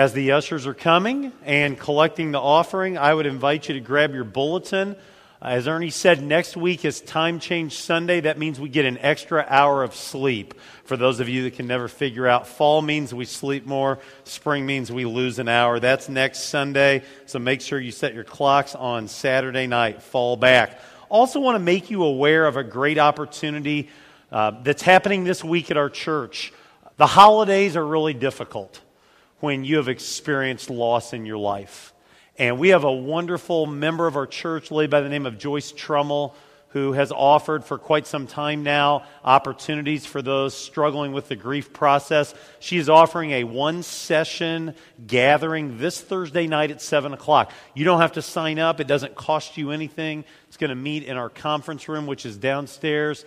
As the ushers are coming and collecting the offering, I would invite you to grab your bulletin. As Ernie said, next week is Time Change Sunday. That means we get an extra hour of sleep. For those of you that can never figure out, fall means we sleep more, spring means we lose an hour. That's next Sunday, so make sure you set your clocks on Saturday night, fall back. Also, want to make you aware of a great opportunity uh, that's happening this week at our church. The holidays are really difficult when you have experienced loss in your life. And we have a wonderful member of our church, lady by the name of Joyce Trummel, who has offered for quite some time now opportunities for those struggling with the grief process. She is offering a one session gathering this Thursday night at 7 o'clock. You don't have to sign up, it doesn't cost you anything. It's going to meet in our conference room, which is downstairs,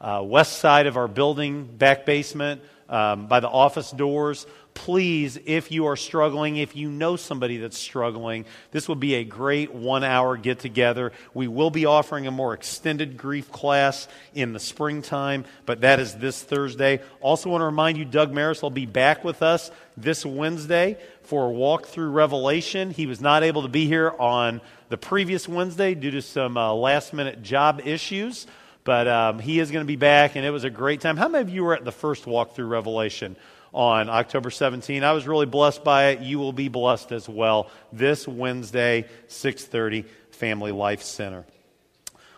uh, west side of our building, back basement, um, by the office doors please, if you are struggling, if you know somebody that's struggling, this will be a great one hour get together. We will be offering a more extended grief class in the springtime, but that is this Thursday. Also, want to remind you, Doug Maris will be back with us this Wednesday for a walk through Revelation. He was not able to be here on the previous Wednesday due to some uh, last minute job issues. But um, he is going to be back, and it was a great time. How many of you were at the first walk through Revelation? On October 17. I was really blessed by it. You will be blessed as well this Wednesday, 6:30, Family Life Center.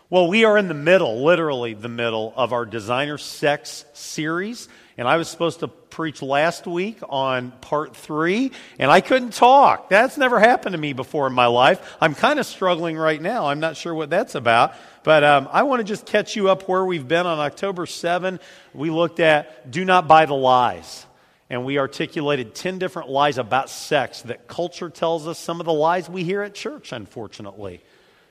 Well, we are in the middle, literally the middle of our designer sex series, and I was supposed to preach last week on part 3, and I couldn't talk. That's never happened to me before in my life. I'm kind of struggling right now. I'm not sure what that's about. But um, I want to just catch you up where we've been on October 7. We looked at do not buy the lies and we articulated 10 different lies about sex that culture tells us, some of the lies we hear at church, unfortunately.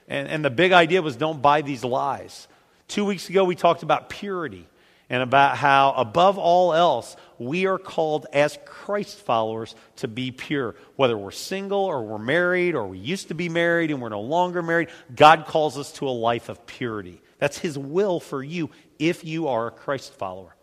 And, and the big idea was don't buy these lies. Two weeks ago, we talked about purity and about how, above all else, we are called as Christ followers to be pure. Whether we're single or we're married or we used to be married and we're no longer married, God calls us to a life of purity. That's His will for you if you are a Christ follower.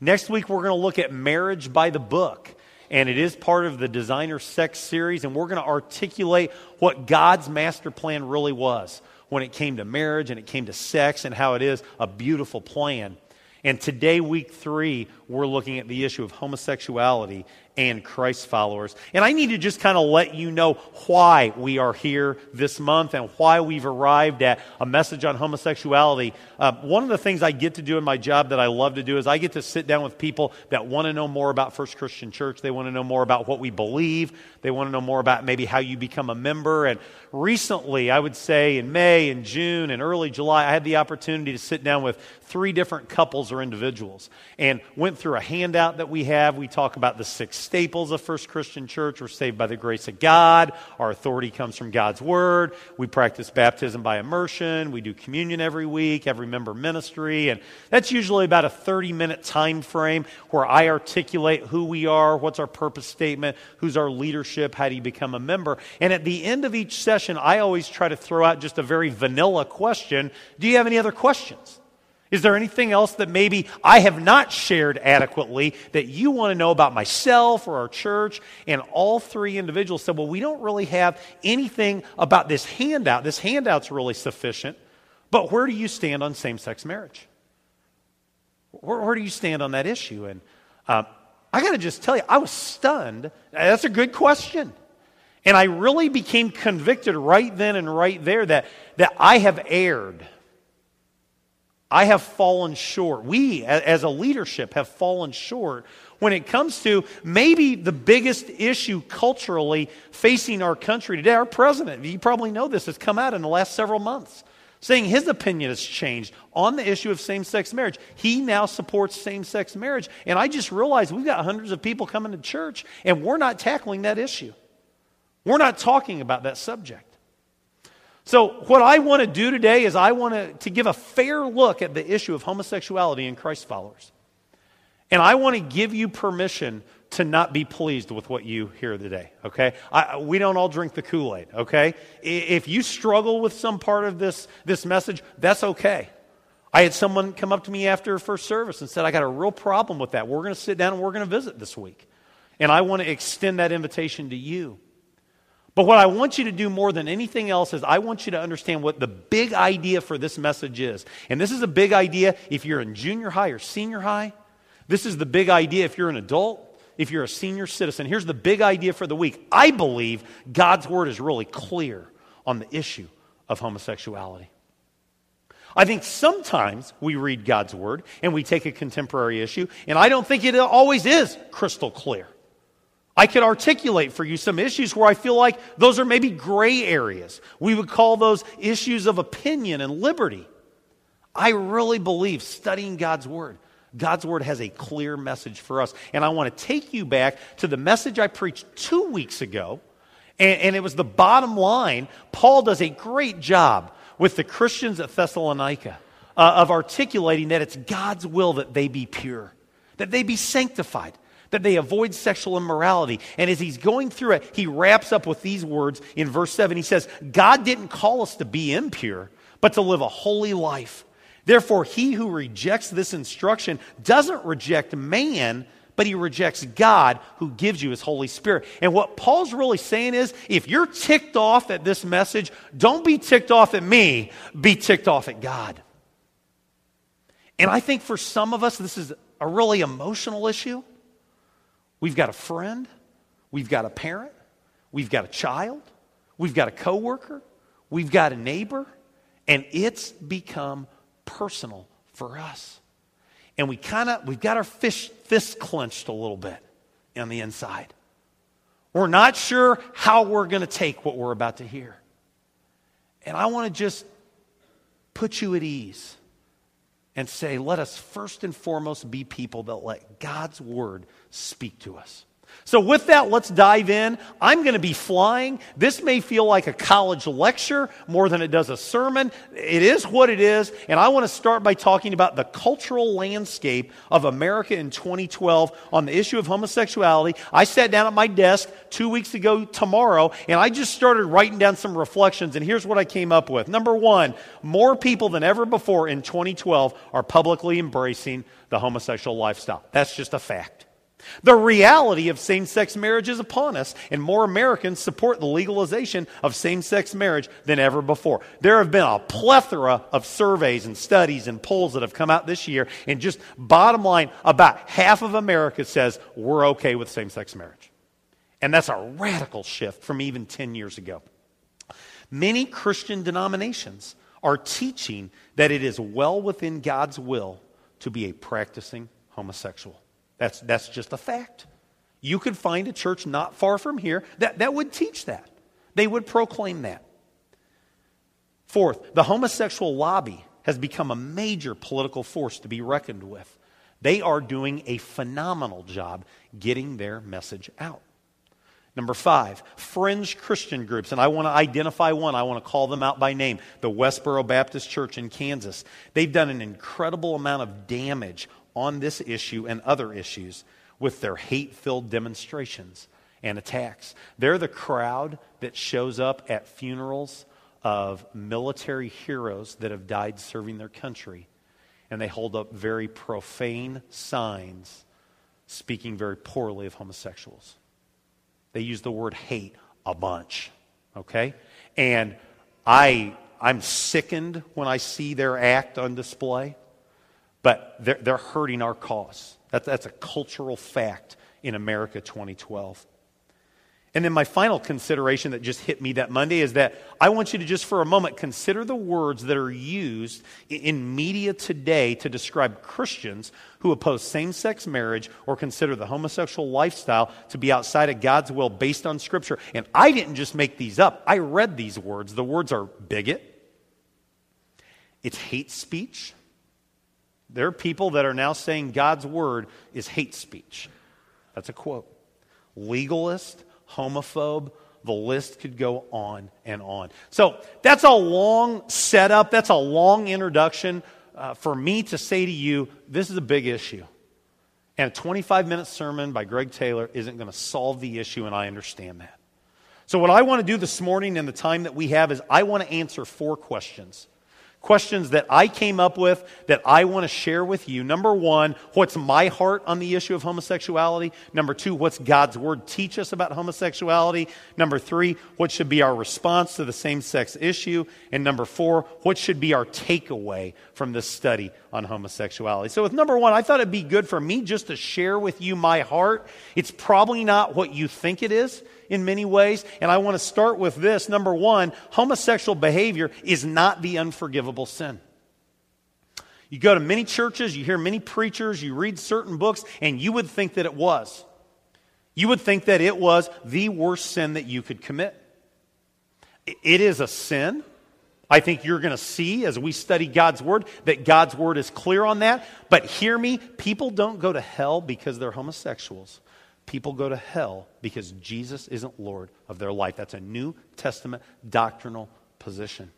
Next week, we're going to look at marriage by the book. And it is part of the designer sex series. And we're going to articulate what God's master plan really was when it came to marriage and it came to sex and how it is a beautiful plan. And today, week three, we're looking at the issue of homosexuality and Christ followers. And I need to just kind of let you know why we are here this month and why we've arrived at a message on homosexuality. Uh, one of the things I get to do in my job that I love to do is I get to sit down with people that want to know more about First Christian Church. They want to know more about what we believe. They want to know more about maybe how you become a member. And recently, I would say in May and June and early July, I had the opportunity to sit down with three different couples or individuals and went through a handout that we have. We talk about the six staples of First Christian Church. We're saved by the grace of God. Our authority comes from God's Word. We practice baptism by immersion. We do communion every week, every member ministry. And that's usually about a 30 minute time frame where I articulate who we are, what's our purpose statement, who's our leadership, how do you become a member. And at the end of each session, I always try to throw out just a very vanilla question Do you have any other questions? Is there anything else that maybe I have not shared adequately that you want to know about myself or our church? And all three individuals said, Well, we don't really have anything about this handout. This handout's really sufficient. But where do you stand on same sex marriage? Where, where, do you stand on that issue? And uh, I got to just tell you, I was stunned. That's a good question. And I really became convicted right then and right there that, that I have erred I have fallen short. We, as a leadership, have fallen short when it comes to maybe the biggest issue culturally facing our country today. Our president, you probably know this, has come out in the last several months saying his opinion has changed on the issue of same sex marriage. He now supports same sex marriage. And I just realized we've got hundreds of people coming to church, and we're not tackling that issue. We're not talking about that subject. So, what I want to do today is I want to, to give a fair look at the issue of homosexuality in Christ followers. And I want to give you permission to not be pleased with what you hear today, okay? I, we don't all drink the Kool Aid, okay? If you struggle with some part of this, this message, that's okay. I had someone come up to me after first service and said, I got a real problem with that. We're going to sit down and we're going to visit this week. And I want to extend that invitation to you. But what I want you to do more than anything else is I want you to understand what the big idea for this message is. And this is a big idea if you're in junior high or senior high. This is the big idea if you're an adult, if you're a senior citizen. Here's the big idea for the week. I believe God's word is really clear on the issue of homosexuality. I think sometimes we read God's word and we take a contemporary issue, and I don't think it always is crystal clear. I could articulate for you some issues where I feel like those are maybe gray areas. We would call those issues of opinion and liberty. I really believe studying God's Word. God's Word has a clear message for us. And I want to take you back to the message I preached two weeks ago. And, and it was the bottom line. Paul does a great job with the Christians at Thessalonica uh, of articulating that it's God's will that they be pure, that they be sanctified, that they avoid sexual immorality. And as he's going through it, he wraps up with these words in verse 7. He says, God didn't call us to be impure, but to live a holy life. Therefore, he who rejects this instruction doesn't reject man, but he rejects God who gives you his Holy Spirit. And what Paul's really saying is if you're ticked off at this message, don't be ticked off at me, be ticked off at God. And I think for some of us, this is a really emotional issue. We've got a friend, we've got a parent, we've got a child, we've got a coworker, we've got a neighbor, and it's become personal for us. And we kind of we've got our fist, fist clenched a little bit on the inside. We're not sure how we're going to take what we're about to hear. And I want to just put you at ease and say, let us first and foremost be people that let God's word speak to us. So, with that, let's dive in. I'm going to be flying. This may feel like a college lecture more than it does a sermon. It is what it is. And I want to start by talking about the cultural landscape of America in 2012 on the issue of homosexuality. I sat down at my desk two weeks ago tomorrow, and I just started writing down some reflections. And here's what I came up with. Number one, more people than ever before in 2012 are publicly embracing the homosexual lifestyle. That's just a fact. The reality of same sex marriage is upon us, and more Americans support the legalization of same sex marriage than ever before. There have been a plethora of surveys and studies and polls that have come out this year, and just bottom line, about half of America says we're okay with same sex marriage. And that's a radical shift from even 10 years ago. Many Christian denominations are teaching that it is well within God's will to be a practicing homosexual. That's, that's just a fact. You could find a church not far from here that, that would teach that. They would proclaim that. Fourth, the homosexual lobby has become a major political force to be reckoned with. They are doing a phenomenal job getting their message out. Number five, fringe Christian groups. And I want to identify one. I want to call them out by name the Westboro Baptist Church in Kansas. They've done an incredible amount of damage on this issue and other issues with their hate filled demonstrations and attacks. They're the crowd that shows up at funerals of military heroes that have died serving their country, and they hold up very profane signs speaking very poorly of homosexuals. They use the word hate a bunch, okay? And I, I'm sickened when I see their act on display but they're, they're hurting our cause. That, that's a cultural fact in America 2012. And then my final consideration that just hit me that Monday is that I want you to just for a moment consider the words that are used in media today to describe Christians who oppose same sex marriage or consider the homosexual lifestyle to be outside of God's will based on Scripture. And I didn't just make these up, I read these words. The words are bigot, it's hate speech, there are people that are now saying God's word is hate speech. That's a quote. Legalist, homophobe, the list could go on and on. So that's a long setup. That's a long introduction uh, for me to say to you this is a big issue. And a 25 minute sermon by Greg Taylor isn't going to solve the issue, and I understand that. So, what I want to do this morning in the time that we have is I want to answer four questions Questions that I came up with that I want to share with you. Number one, what's my heart on the issue of homosexuality? Number two, what's God's word teach us about homosexuality? Number three, what should be our response to the same sex issue? And number four, what should be our takeaway from this study on homosexuality? So, with number one, I thought it'd be good for me just to share with you my heart. It's probably not what you think it is in many ways. And I want to start with this. Number one, homosexual behavior is not the unforgivable sin. You go to many churches, you hear many preachers, you read certain books, and you would think that it was. You would think that it was the worst sin that you could commit. It is a sin. I think you're going to see as we study God's Word that God's Word is clear on that. But hear me, people don't go to hell because they're homosexuals people go to hell because Jesus isn't Lord of their life. That's a New Testament doctrinal position.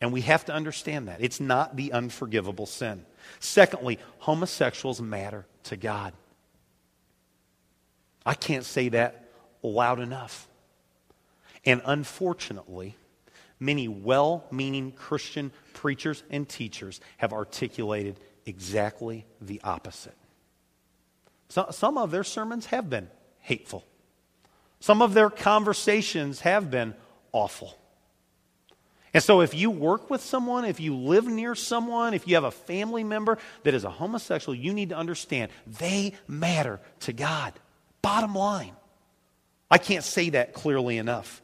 And we have to understand that. It's not the unforgivable sin. Secondly, homosexuals matter to God. I can't say that loud enough. And unfortunately, many well meaning Christian preachers and teachers have articulated exactly the opposite. So, some of their sermons have been hateful. Some of their conversations have been awful. And so, if you work with someone, if you live near someone, if you have a family member that is a homosexual, you need to understand they matter to God. Bottom line. I can't say that clearly enough.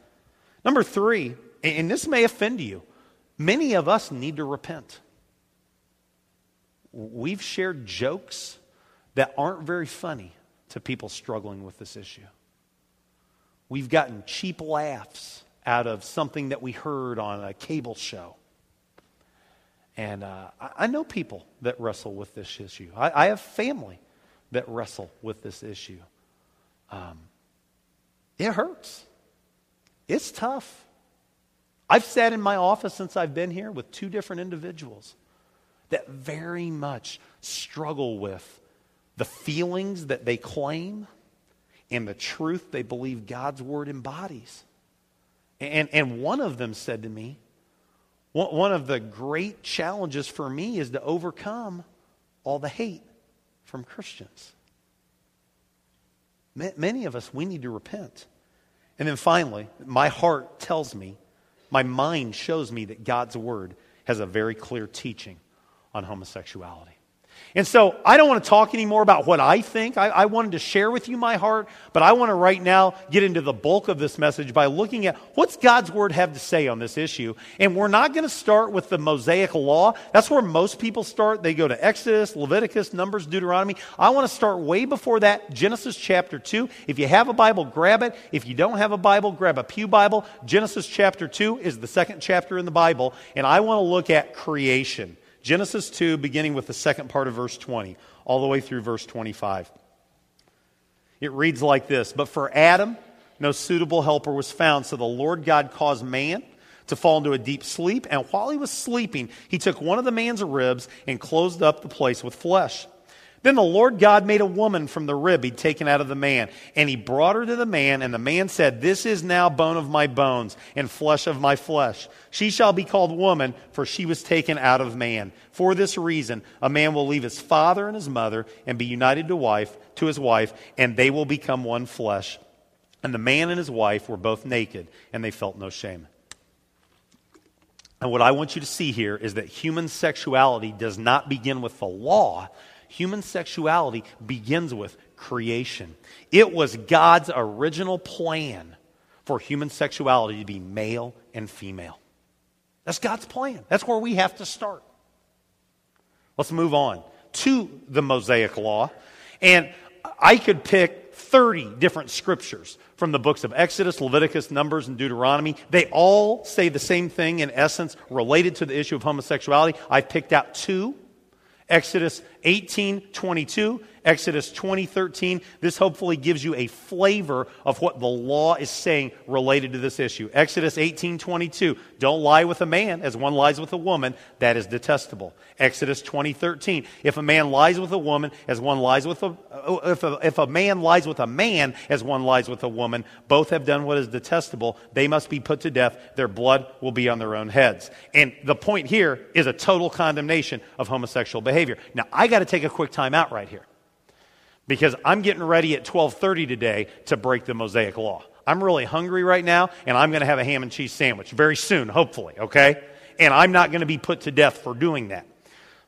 Number three, and this may offend you, many of us need to repent. We've shared jokes that aren't very funny to people struggling with this issue. We've gotten cheap laughs out of something that we heard on a cable show. And uh, I know people that wrestle with this issue. I, I have family that wrestle with this issue. Um, it hurts. It's tough. I've sat in my office since I've been here with two different individuals that very much struggle with the feelings that they claim and the truth they believe God's word embodies. And, and one of them said to me, one of the great challenges for me is to overcome all the hate from Christians. Many of us, we need to repent. And then finally, my heart tells me, my mind shows me that God's word has a very clear teaching on homosexuality. And so I don't want to talk anymore about what I think. I, I, wanted to share with you my heart, but I want to right now get into the bulk of this message by looking at what's God's word have to say on this issue. And we're not going to start with the Mosaic law. That's where most people start. They go to Exodus, Leviticus, Numbers, Deuteronomy. I want to start way before that, Genesis chapter 2. If you have a Bible, grab it. If you don't have a Bible, grab a Pew Bible. Genesis chapter 2 is the second chapter in the Bible, and I want to look at creation. Genesis 2, beginning with the second part of verse 20, all the way through verse 25. It reads like this But for Adam, no suitable helper was found, so the Lord God caused man to fall into a deep sleep, and while he was sleeping, he took one of the man's ribs and closed up the place with flesh. Then the Lord God made a woman from the rib he'd taken out of the man, and he brought her to the man, and the man said, This is now bone of my bones and flesh of my flesh. She shall be called woman, for she was taken out of man. For this reason, a man will leave his father and his mother and be united to wife to his wife, and they will become one flesh. And the man and his wife were both naked, and they felt no shame. And what I want you to see here is that human sexuality does not begin with the law human sexuality begins with creation. It was God's original plan for human sexuality to be male and female. That's God's plan. That's where we have to start. Let's move on to the Mosaic Law. And I could pick 30 different scriptures from the books of Exodus, Leviticus, Numbers, and Deuteronomy. They all say the same thing in essence related to the issue of homosexuality. I picked out two Exodus 18 22 Exodus 20:13. This hopefully gives you a flavor of what the law is saying related to this issue. Exodus 18:22. Don't lie with a man as one lies with a woman, that is detestable. Exodus 20:13. If a man lies with a woman as one lies with a uh, if a, if a man lies with a man as one lies with a woman, both have done what is detestable. They must be put to death. Their blood will be on their own heads. And the point here is a total condemnation of homosexual behavior. Now, I got to take a quick time out right here because I'm getting ready at 12:30 today to break the Mosaic law. I'm really hungry right now and I'm going to have a ham and cheese sandwich very soon, hopefully, okay? And I'm not going to be put to death for doing that.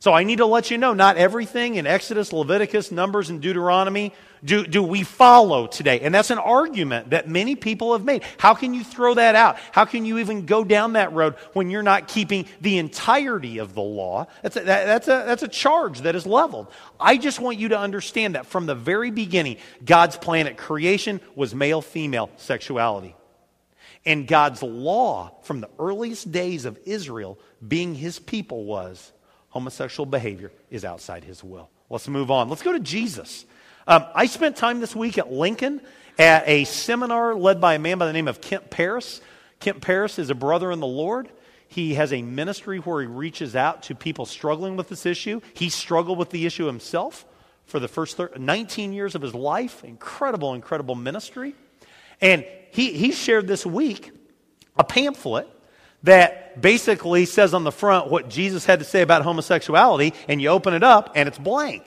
So I need to let you know not everything in Exodus, Leviticus, Numbers, and Deuteronomy do, do we follow today. And that's an argument that many people have made. How can you throw that out? How can you even go down that road when you're not keeping the entirety of the law? That's a, that, that's a, that's a charge that is leveled. I just want you to understand that from the very beginning, God's plan at creation was male female sexuality. And God's law from the earliest days of Israel being his people was homosexual behavior is outside his will. Let's move on. Let's go to Jesus. Um, I spent time this week at Lincoln at a seminar led by a man by the name of Kent Paris. Kent Paris is a brother in the Lord. He has a ministry where he reaches out to people struggling with this issue. He struggled with the issue himself for the first 19 years of his life. Incredible, incredible ministry. And he, he shared this week a pamphlet that basically says on the front what Jesus had to say about homosexuality, and you open it up and it's blank.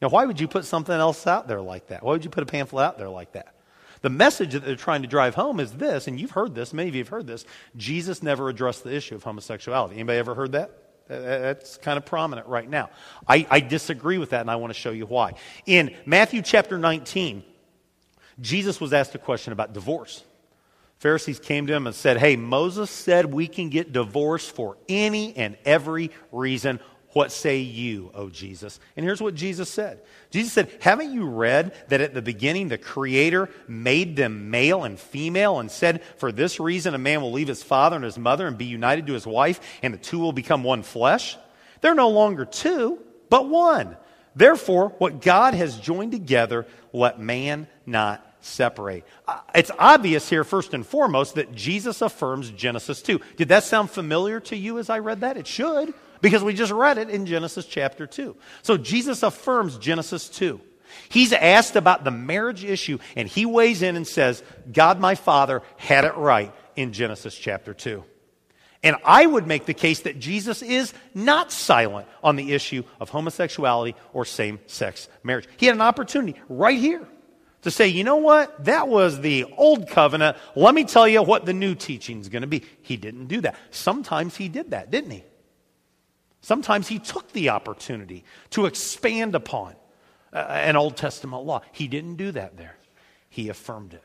Now, why would you put something else out there like that? Why would you put a pamphlet out there like that? The message that they're trying to drive home is this, and you've heard this, many of you have heard this. Jesus never addressed the issue of homosexuality. Anybody ever heard that? That's kind of prominent right now. I, I disagree with that, and I want to show you why. In Matthew chapter 19, Jesus was asked a question about divorce. Pharisees came to him and said, Hey, Moses said we can get divorced for any and every reason. What say you, O Jesus? And here's what Jesus said Jesus said, Haven't you read that at the beginning the Creator made them male and female and said, For this reason a man will leave his father and his mother and be united to his wife, and the two will become one flesh? They're no longer two, but one. Therefore, what God has joined together, let man not separate. Uh, it's obvious here, first and foremost, that Jesus affirms Genesis 2. Did that sound familiar to you as I read that? It should, because we just read it in Genesis chapter 2. So Jesus affirms Genesis 2. He's asked about the marriage issue, and he weighs in and says, God my Father had it right in Genesis chapter 2. And I would make the case that Jesus is not silent on the issue of homosexuality or same sex marriage. He had an opportunity right here to say, you know what? That was the old covenant. Let me tell you what the new teaching is going to be. He didn't do that. Sometimes he did that, didn't he? Sometimes he took the opportunity to expand upon uh, an Old Testament law. He didn't do that there. He affirmed it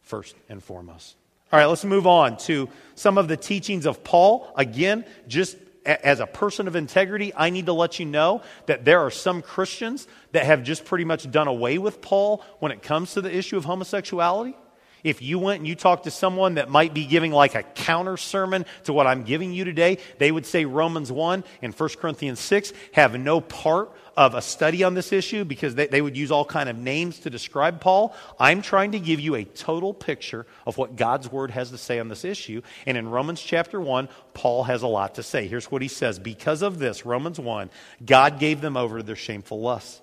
first and foremost. All right, let's move on to some of the teachings of Paul. Again, just as a person of integrity, I need to let you know that there are some Christians that have just pretty much done away with Paul when it comes to the issue of homosexuality. If you went and you talked to someone that might be giving like a counter sermon to what I'm giving you today, they would say Romans 1 and 1 Corinthians 6 have no part of a study on this issue because they, they would use all kind of names to describe Paul. I'm trying to give you a total picture of what God's word has to say on this issue. And in Romans chapter 1, Paul has a lot to say. Here's what he says. Because of this, Romans 1, God gave them over to their shameful lusts.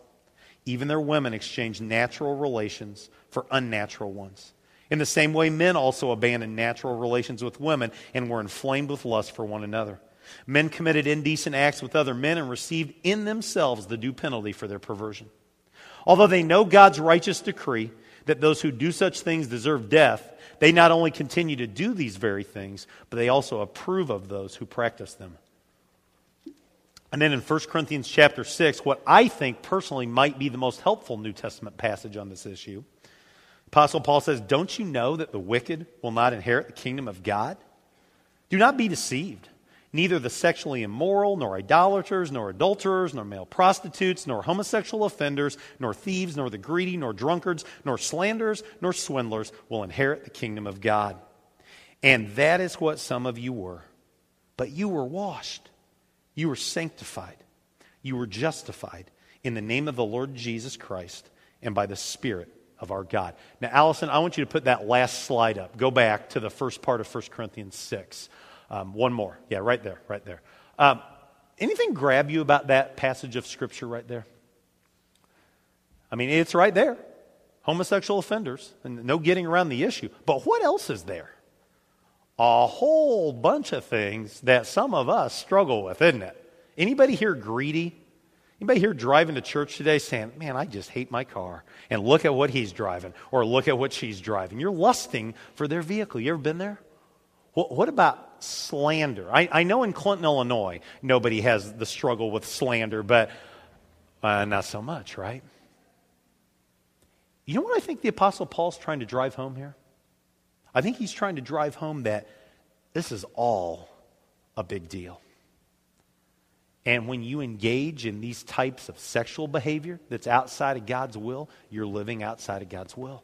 Even their women exchanged natural relations for unnatural ones. In the same way, men also abandoned natural relations with women and were inflamed with lust for one another. Men committed indecent acts with other men and received in themselves the due penalty for their perversion. Although they know God's righteous decree that those who do such things deserve death, they not only continue to do these very things, but they also approve of those who practice them. And then in 1 Corinthians chapter 6, what I think personally might be the most helpful New Testament passage on this issue, Apostle Paul says, Don't you know that the wicked will not inherit the kingdom of God? Do not be deceived. Neither the sexually immoral, nor idolaters, nor adulterers, nor male prostitutes, nor homosexual offenders, nor thieves, nor the greedy, nor drunkards, nor slanderers, nor swindlers will inherit the kingdom of God. And that is what some of you were. But you were washed, you were sanctified, you were justified in the name of the Lord Jesus Christ and by the Spirit of our God. Now, Allison, I want you to put that last slide up. Go back to the first part of 1 Corinthians 6. Um, one more. Yeah, right there, right there. Um, anything grab you about that passage of Scripture right there? I mean, it's right there. Homosexual offenders, and no getting around the issue. But what else is there? A whole bunch of things that some of us struggle with, isn't it? Anybody here greedy? Anybody here driving to church today saying, Man, I just hate my car? And look at what he's driving, or look at what she's driving. You're lusting for their vehicle. You ever been there? What, what about slander? I, I, know in Clinton, Illinois, nobody has the struggle with slander, but uh, not so much, right? You know what I think the Apostle Paul's trying to drive home here? I think he's trying to drive home that this is all a big deal. And when you engage in these types of sexual behavior that's outside of God's will, you're living outside of God's will.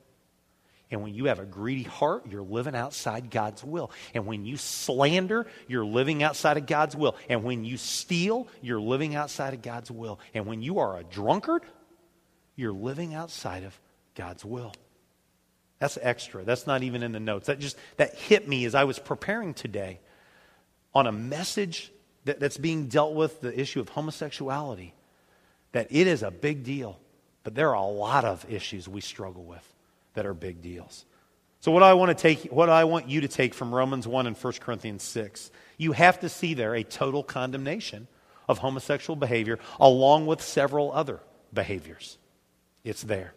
And when you have a greedy heart, you're living outside God's will. And when you slander, you're living outside of God's will. And when you steal, you're living outside of God's will. And when you are a drunkard, you're living outside of God's will. That's extra. That's not even in the notes. That just that hit me as I was preparing today on a message that, that's being dealt with the issue of homosexuality. That it is a big deal, but there are a lot of issues we struggle with that are big deals. So what I want to take what I want you to take from Romans 1 and 1 Corinthians 6, you have to see there a total condemnation of homosexual behavior along with several other behaviors. It's there.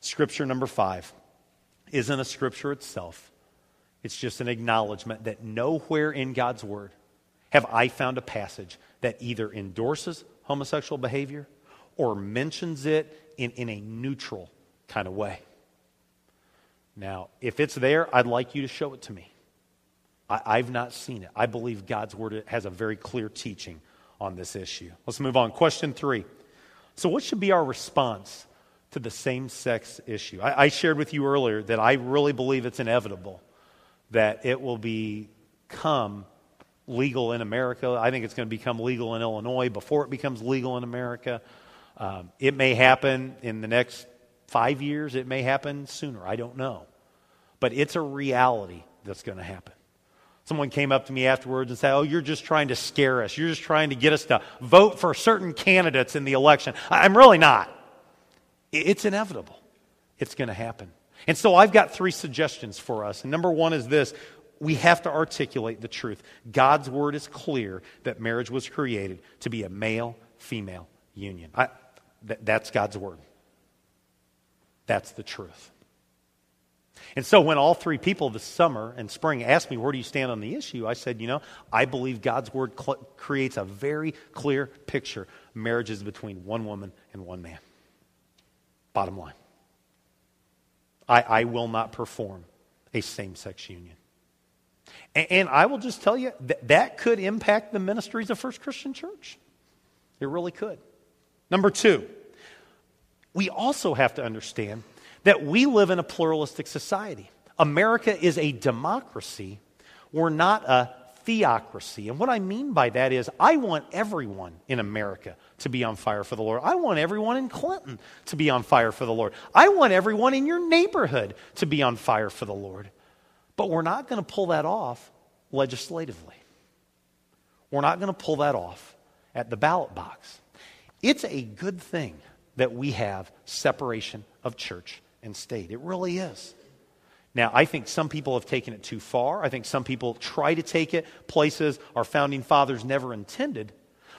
Scripture number 5 isn't a scripture itself. It's just an acknowledgement that nowhere in God's word have I found a passage that either endorses homosexual behavior or mentions it in, in a neutral kind of way. Now, if it's there, I'd like you to show it to me. I, have not seen it. I believe God's Word has a very clear teaching on this issue. Let's move on. Question three. So, what should be our response to the same sex issue? I, I shared with you earlier that I really believe it's inevitable that it will become legal in America. I think it's going to become legal in Illinois before it becomes legal in America. Um, it may happen in the next five years, it may happen sooner. I don't know. But it's a reality that's going to happen. Someone came up to me afterwards and said, Oh, you're just trying to scare us. You're just trying to get us to vote for certain candidates in the election. I'm really not. It's inevitable. It's going to happen. And so I've got three suggestions for us. And number one is this we have to articulate the truth. God's word is clear that marriage was created to be a male female union. I, th- that's God's word. That's the truth. And so when all three people this summer and spring asked me, Where do you stand on the issue? I said, You know, I believe God's word cl- creates a very clear picture. Marriage is between one woman and one man. Bottom line. I, I will not perform a same sex union. And, and, I will just tell you that that could impact the ministries of First Christian Church. It really could. Number two, we also have to understand that we live in a pluralistic society. America is a democracy. We're not a theocracy. And what I mean by that is, I want everyone in America to be on fire for the Lord. I want everyone in Clinton to be on fire for the Lord. I want everyone in your neighborhood to be on fire for the Lord. But we're not going to pull that off legislatively. We're not going to pull that off at the ballot box. It's a good thing that we have separation of church and state. It really is. Now, I think some people have taken it too far. I think some people try to take it places our founding fathers never intended.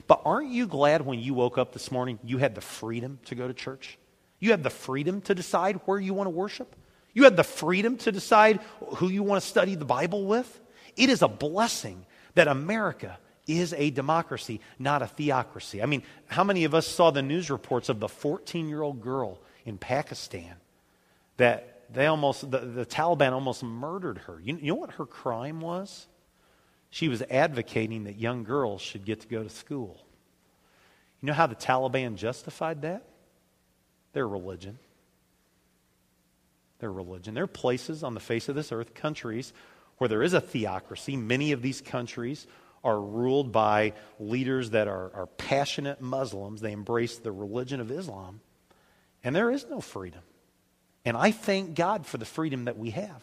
But aren't you glad when you woke up this morning you had the freedom to go to church? You had the freedom to decide where you want to worship? You had the freedom to decide who you want to study the Bible with? It is a blessing that America is a democracy, not a theocracy. I mean, how many of us saw the news reports of the 14 year old girl in Pakistan that they almost, the, the Taliban almost murdered her? You, you know what her crime was? She was advocating that young girls should get to go to school. You know how the Taliban justified that? Their religion. Their religion. There are places on the face of this earth, countries, where there is a theocracy. Many of these countries are ruled by leaders that are, are passionate Muslims. They embrace the religion of Islam, and there is no freedom. And I thank God for the freedom that we have.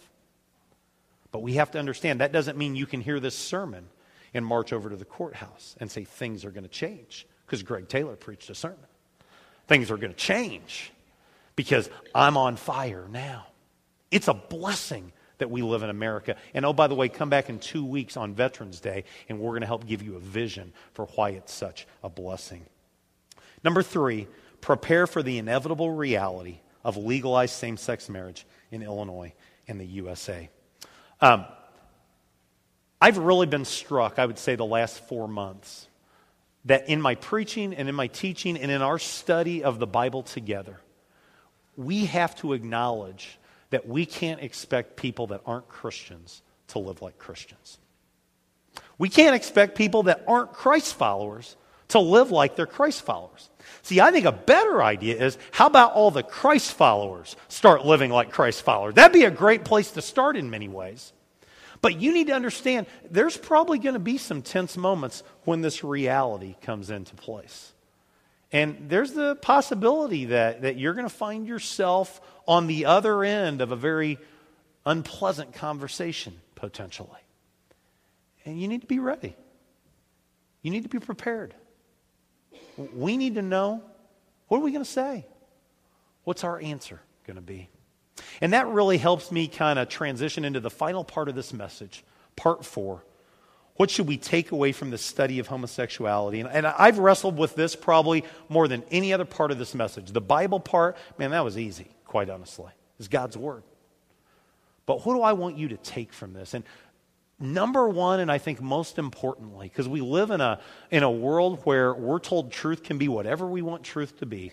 But we have to understand that doesn't mean you can hear this sermon and march over to the courthouse and say things are going to change because Greg Taylor preached a sermon. Things are going to change because I'm on fire now. It's a blessing that we live in America. And oh, by the way, come back in two weeks on Veterans Day, and we're going to help give you a vision for why it's such a blessing. Number three, prepare for the inevitable reality of legalized same sex marriage in Illinois and the USA. Um, I've really been struck, I would say, the last four months, that in my preaching and in my teaching and in our study of the Bible together, we have to acknowledge that we can't expect people that aren't Christians to live like Christians. We can't expect people that aren't Christ followers to live like they're Christ followers. See, I think a better idea is how about all the Christ followers start living like Christ followers? That'd be a great place to start in many ways. But you need to understand there's probably going to be some tense moments when this reality comes into place. And there's the possibility that, that you're going to find yourself on the other end of a very unpleasant conversation, potentially. And you need to be ready. You need to be prepared. We need to know what are we going to say? What's our answer going to be? And that really helps me kind of transition into the final part of this message, part four. What should we take away from the study of homosexuality? And, and, I've wrestled with this probably more than any other part of this message. The Bible part, man, that was easy, quite honestly. It's God's Word. But what do I want you to take from this? And number one, and I think most importantly, because we live in a, in a world where we're told truth can be whatever we want truth to be,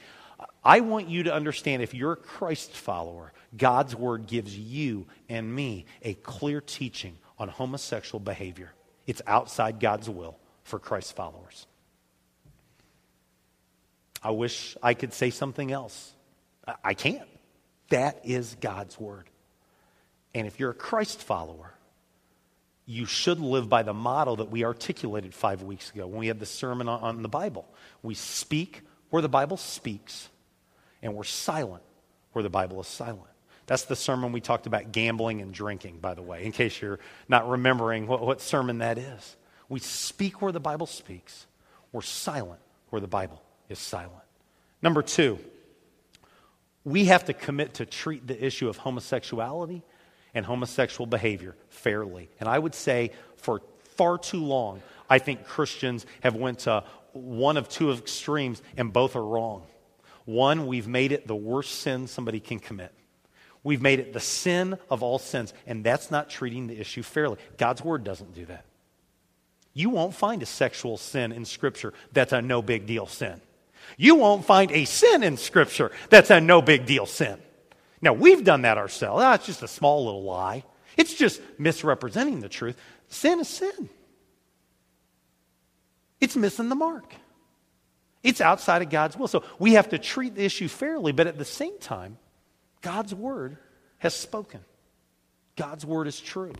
I want you to understand if you're a Christ follower, God's word gives you and me a clear teaching on homosexual behavior. It's outside God's will for Christ followers. I wish I could say something else. I can't. That is God's word. And if you're a Christ follower, you should live by the model that we articulated five weeks ago when we had the sermon on, the Bible. We speak where the Bible speaks, and we're silent where the Bible is silent. That's the sermon we talked about gambling and drinking, by the way, in case you're not remembering what, what sermon that is. We speak where the Bible speaks, we're silent where the Bible is silent. Number two, we have to commit to treat the issue of homosexuality and homosexual behavior fairly. And I would say for far too long, I think Christians have went to one of two extremes and both are wrong. One, we've made it the worst sin somebody can commit. We've made it the sin of all sins, and that's not treating the issue fairly. God's word doesn't do that. You won't find a sexual sin in Scripture that's a no big deal sin. You won't find a sin in Scripture that's a no big deal sin. Now, we've done that ourselves. Oh, it's just a small little lie. It's just misrepresenting the truth. Sin is sin. It's missing the mark. It's outside of God's will. So we have to treat the issue fairly, but at the same time, God's word has spoken. God's word is true.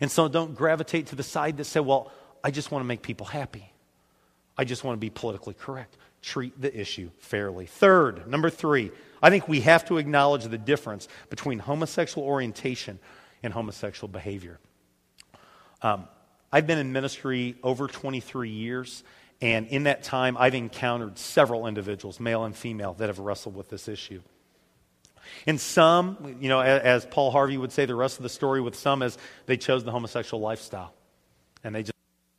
And so don't gravitate to the side that say, well, I just want to make people happy. I just want to be politically correct. Treat the issue fairly. Third, number three, I think we have to acknowledge the difference between homosexual orientation and homosexual behavior. Um, I've been in ministry over 23 years, and in that time, I've encountered several individuals, male and female, that have wrestled with this issue. And some, you know, as Paul Harvey would say, the rest of the story with some is they chose the homosexual lifestyle. And they just,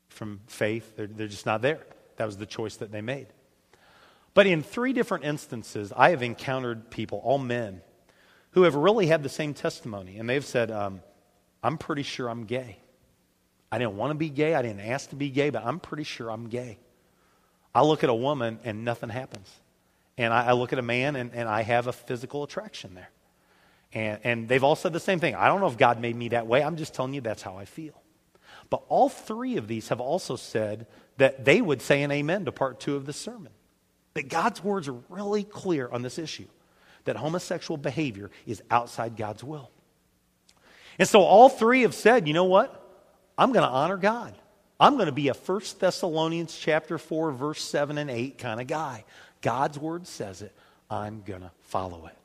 from faith, they're, they're just not there. That was the choice that they made. But in three different instances, I have encountered people, all men, who have really had the same testimony. And they've said, um, I'm pretty sure I'm gay. I didn't want to be gay. I didn't ask to be gay, but I'm pretty sure I'm gay. I look at a woman and nothing happens. And I, I look at a man and, and I have a physical attraction there. And, and they've all said the same thing. I don't know if God made me that way. I'm just telling you that's how I feel. But all three of these have also said that they would say an amen to part two of the sermon. That God's words are really clear on this issue that homosexual behavior is outside God's will. And so all three have said, you know what? I'm going to honor God. I'm going to be a 1 Thessalonians chapter 4 verse 7 and 8 kind of guy. God's word says it. I'm going to follow it.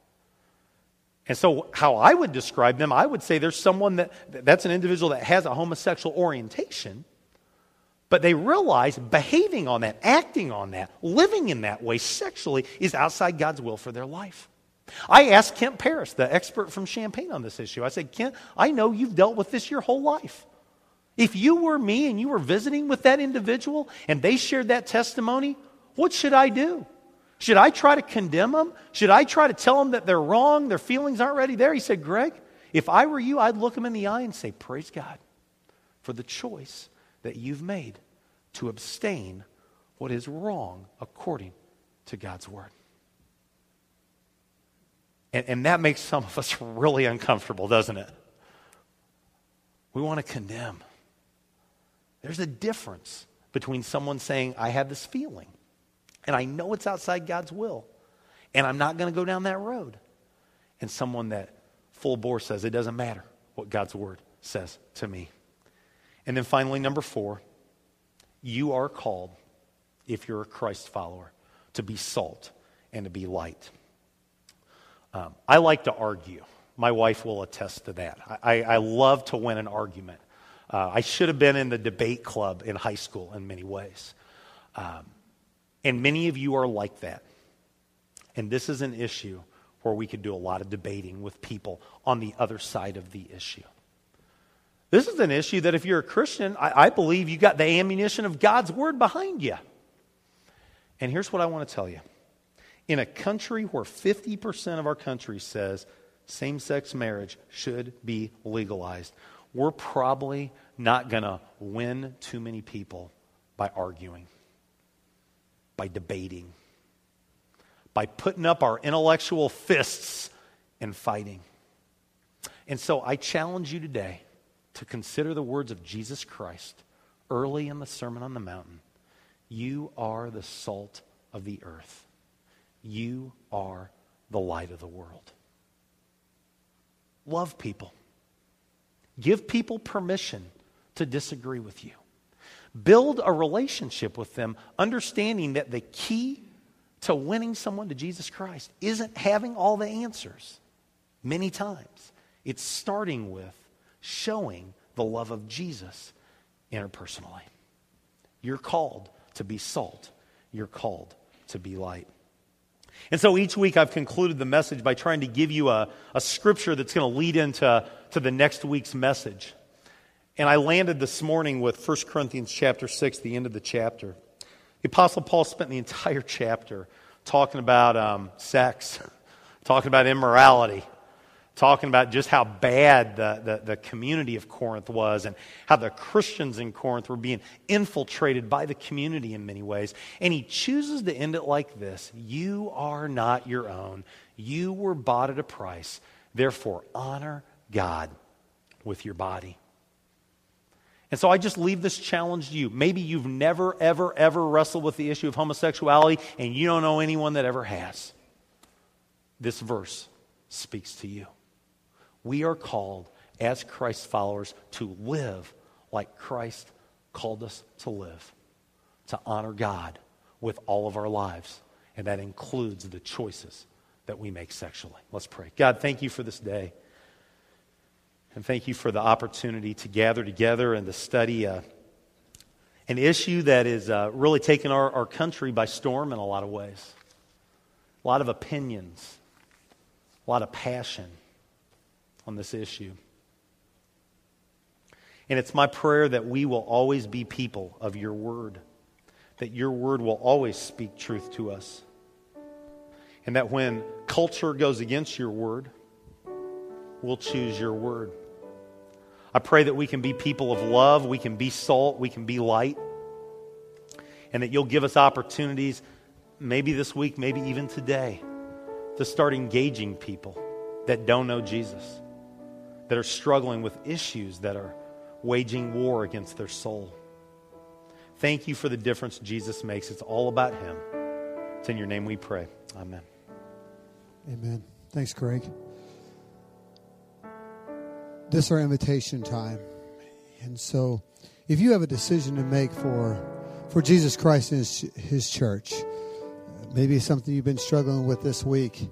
And so, how I would describe them, I would say there's someone that, that's an individual that has a homosexual orientation, but they realize behaving on that, acting on that, living in that way sexually is outside God's will for their life. I asked Kent Paris, the expert from Champaign, on this issue. I said, Kent, I know you've dealt with this your whole life. If you were me and you were visiting with that individual and they shared that testimony, what should I do? Should I try to condemn them? Should I try to tell them that they're wrong, their feelings aren't ready there? He said, Greg, if I were you, I'd look them in the eye and say, Praise God for the choice that you've made to abstain what is wrong according to God's word. And, and that makes some of us really uncomfortable, doesn't it? We want to condemn. There's a difference between someone saying, I have this feeling, and I know it's outside God's will, and I'm not going to go down that road, and someone that full bore says, it doesn't matter what God's word says to me. And then finally, number four, you are called, if you're a Christ follower, to be salt and to be light. Um, I like to argue. My wife will attest to that. I, I love to win an argument. Uh, I should have been in the debate club in high school in many ways. Um, and many of you are like that. And this is an issue where we could do a lot of debating with people on the other side of the issue. This is an issue that if you're a Christian, I, I believe you got the ammunition of God's word behind you. And here's what I want to tell you. In a country where 50% of our country says same sex marriage should be legalized, we're probably not going to win too many people by arguing, by debating, by putting up our intellectual fists and fighting. And so I challenge you today to consider the words of Jesus Christ early in the Sermon on the Mountain. You are the salt of the earth. You are the light of the world. Love people. Give people permission to disagree with you. Build a relationship with them, understanding that the key to winning someone to Jesus Christ isn't having all the answers many times. It's starting with showing the love of Jesus interpersonally. You're called to be salt, you're called to be light. And so each week I've concluded the message by trying to give you a, a scripture that's going to lead into to the next week's message. And I landed this morning with 1 Corinthians chapter 6, the end of the chapter. The Apostle Paul spent the entire chapter talking about um, sex, talking about immorality, talking about just how bad the, the, the, community of Corinth was and how the Christians in Corinth were being infiltrated by the community in many ways. And he chooses to end it like this You are not your own, you were bought at a price. Therefore, honor God with your body. And so I just leave this challenge to you. Maybe you've never, ever, ever wrestled with the issue of homosexuality and you don't know anyone that ever has. This verse speaks to you. We are called as Christ followers to live like Christ called us to live, to honor God with all of our lives. And that includes the choices that we make sexually. Let's pray. God, thank you for this day. And thank you for the opportunity to gather together and to study uh, an issue that is uh, really taken our, our country by storm in a lot of ways. A lot of opinions, a lot of passion on this issue. And it's my prayer that we will always be people of your word, that your word will always speak truth to us. And that when culture goes against your word, we'll choose your word. I pray that we can be people of love, we can be salt, we can be light, and that you'll give us opportunities, maybe this week, maybe even today, to start engaging people that don't know Jesus that are struggling with issues that are waging war against their soul. Thank you for the difference Jesus makes. It's all about Him. It's in your name we pray. Amen. Amen. Thanks, Greg. This is our invitation time. And so, if you have a decision to make for for Jesus Christ and His, his church, maybe something you've been struggling with this week,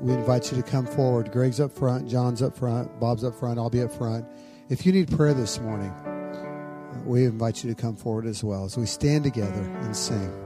we invite you to come forward. Greg's up front, John's up front, Bob's up front, I'll be up front. If you need prayer this morning, uh, we invite you to come forward as well as we stand together and sing.